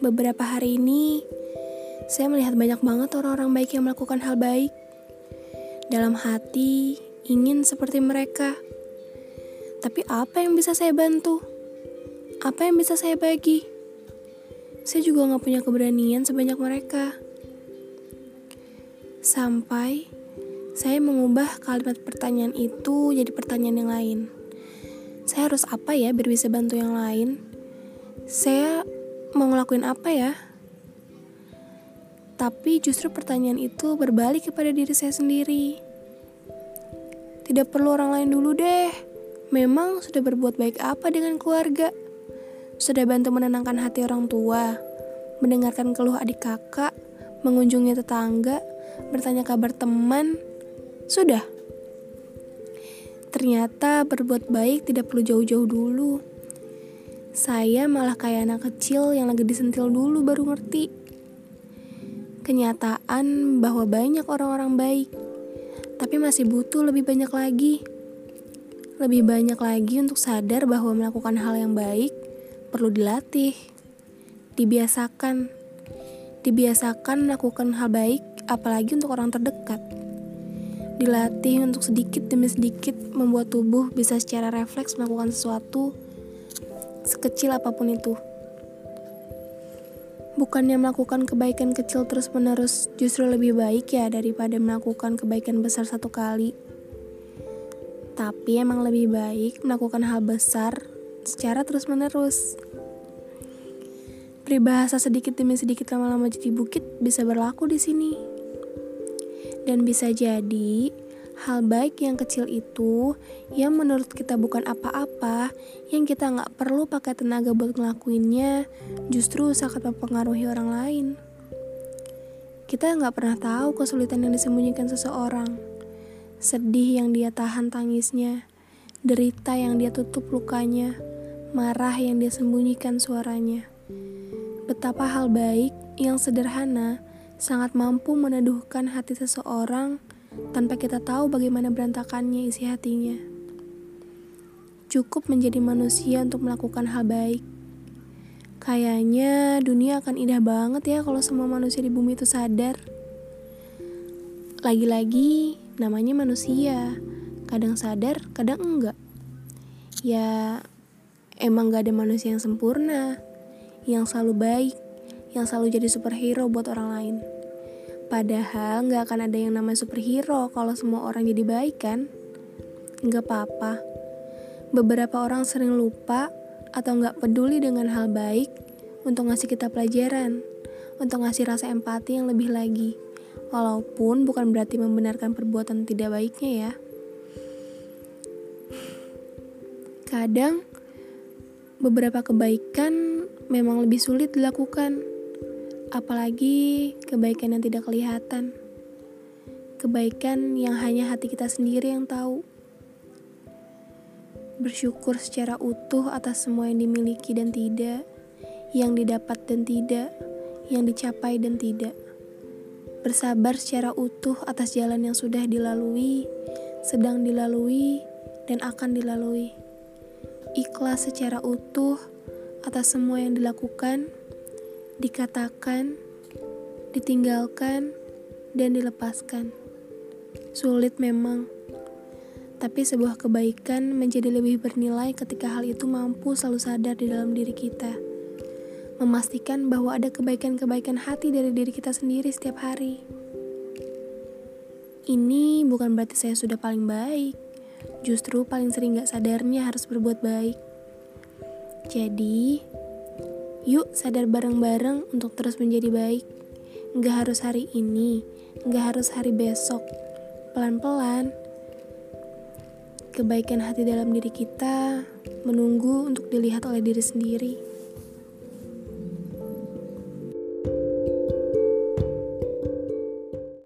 beberapa hari ini saya melihat banyak banget orang-orang baik yang melakukan hal baik. Dalam hati ingin seperti mereka. Tapi apa yang bisa saya bantu? Apa yang bisa saya bagi? Saya juga gak punya keberanian sebanyak mereka. Sampai saya mengubah kalimat pertanyaan itu jadi pertanyaan yang lain. Saya harus apa ya biar bisa bantu yang lain? Saya mau ngelakuin apa ya? Tapi justru pertanyaan itu berbalik kepada diri saya sendiri. Tidak perlu orang lain dulu deh. Memang sudah berbuat baik apa dengan keluarga? Sudah bantu menenangkan hati orang tua, mendengarkan keluh adik kakak, mengunjungi tetangga, bertanya kabar teman. Sudah. Ternyata berbuat baik tidak perlu jauh-jauh dulu. Saya malah kayak anak kecil yang lagi disentil dulu baru ngerti kenyataan bahwa banyak orang-orang baik, tapi masih butuh lebih banyak lagi. Lebih banyak lagi untuk sadar bahwa melakukan hal yang baik perlu dilatih, dibiasakan, dibiasakan melakukan hal baik, apalagi untuk orang terdekat. Dilatih untuk sedikit demi sedikit membuat tubuh bisa secara refleks melakukan sesuatu sekecil apa pun itu. Bukannya melakukan kebaikan kecil terus-menerus justru lebih baik ya daripada melakukan kebaikan besar satu kali. Tapi emang lebih baik melakukan hal besar secara terus-menerus. Peribahasa sedikit demi sedikit lama-lama jadi bukit bisa berlaku di sini. Dan bisa jadi hal baik yang kecil itu yang menurut kita bukan apa-apa, yang kita nggak perlu pakai tenaga buat ngelakuinnya, justru sangat mempengaruhi orang lain. Kita nggak pernah tahu kesulitan yang disembunyikan seseorang, sedih yang dia tahan tangisnya, derita yang dia tutup lukanya, marah yang dia sembunyikan suaranya. Betapa hal baik yang sederhana sangat mampu meneduhkan hati seseorang tanpa kita tahu bagaimana berantakannya isi hatinya. Cukup menjadi manusia untuk melakukan hal baik. Kayaknya dunia akan indah banget ya kalau semua manusia di bumi itu sadar. Lagi-lagi namanya manusia, kadang sadar, kadang enggak. Ya, emang gak ada manusia yang sempurna, yang selalu baik, yang selalu jadi superhero buat orang lain. Padahal nggak akan ada yang namanya superhero kalau semua orang jadi baik kan? Nggak apa-apa. Beberapa orang sering lupa atau nggak peduli dengan hal baik untuk ngasih kita pelajaran, untuk ngasih rasa empati yang lebih lagi. Walaupun bukan berarti membenarkan perbuatan tidak baiknya ya. Kadang beberapa kebaikan memang lebih sulit dilakukan Apalagi kebaikan yang tidak kelihatan. Kebaikan yang hanya hati kita sendiri yang tahu. Bersyukur secara utuh atas semua yang dimiliki dan tidak, yang didapat dan tidak, yang dicapai dan tidak. Bersabar secara utuh atas jalan yang sudah dilalui, sedang dilalui, dan akan dilalui. Ikhlas secara utuh atas semua yang dilakukan dikatakan, ditinggalkan, dan dilepaskan. Sulit memang, tapi sebuah kebaikan menjadi lebih bernilai ketika hal itu mampu selalu sadar di dalam diri kita. Memastikan bahwa ada kebaikan-kebaikan hati dari diri kita sendiri setiap hari. Ini bukan berarti saya sudah paling baik, justru paling sering gak sadarnya harus berbuat baik. Jadi, Yuk sadar bareng-bareng untuk terus menjadi baik. Gak harus hari ini, gak harus hari besok. Pelan-pelan, kebaikan hati dalam diri kita menunggu untuk dilihat oleh diri sendiri.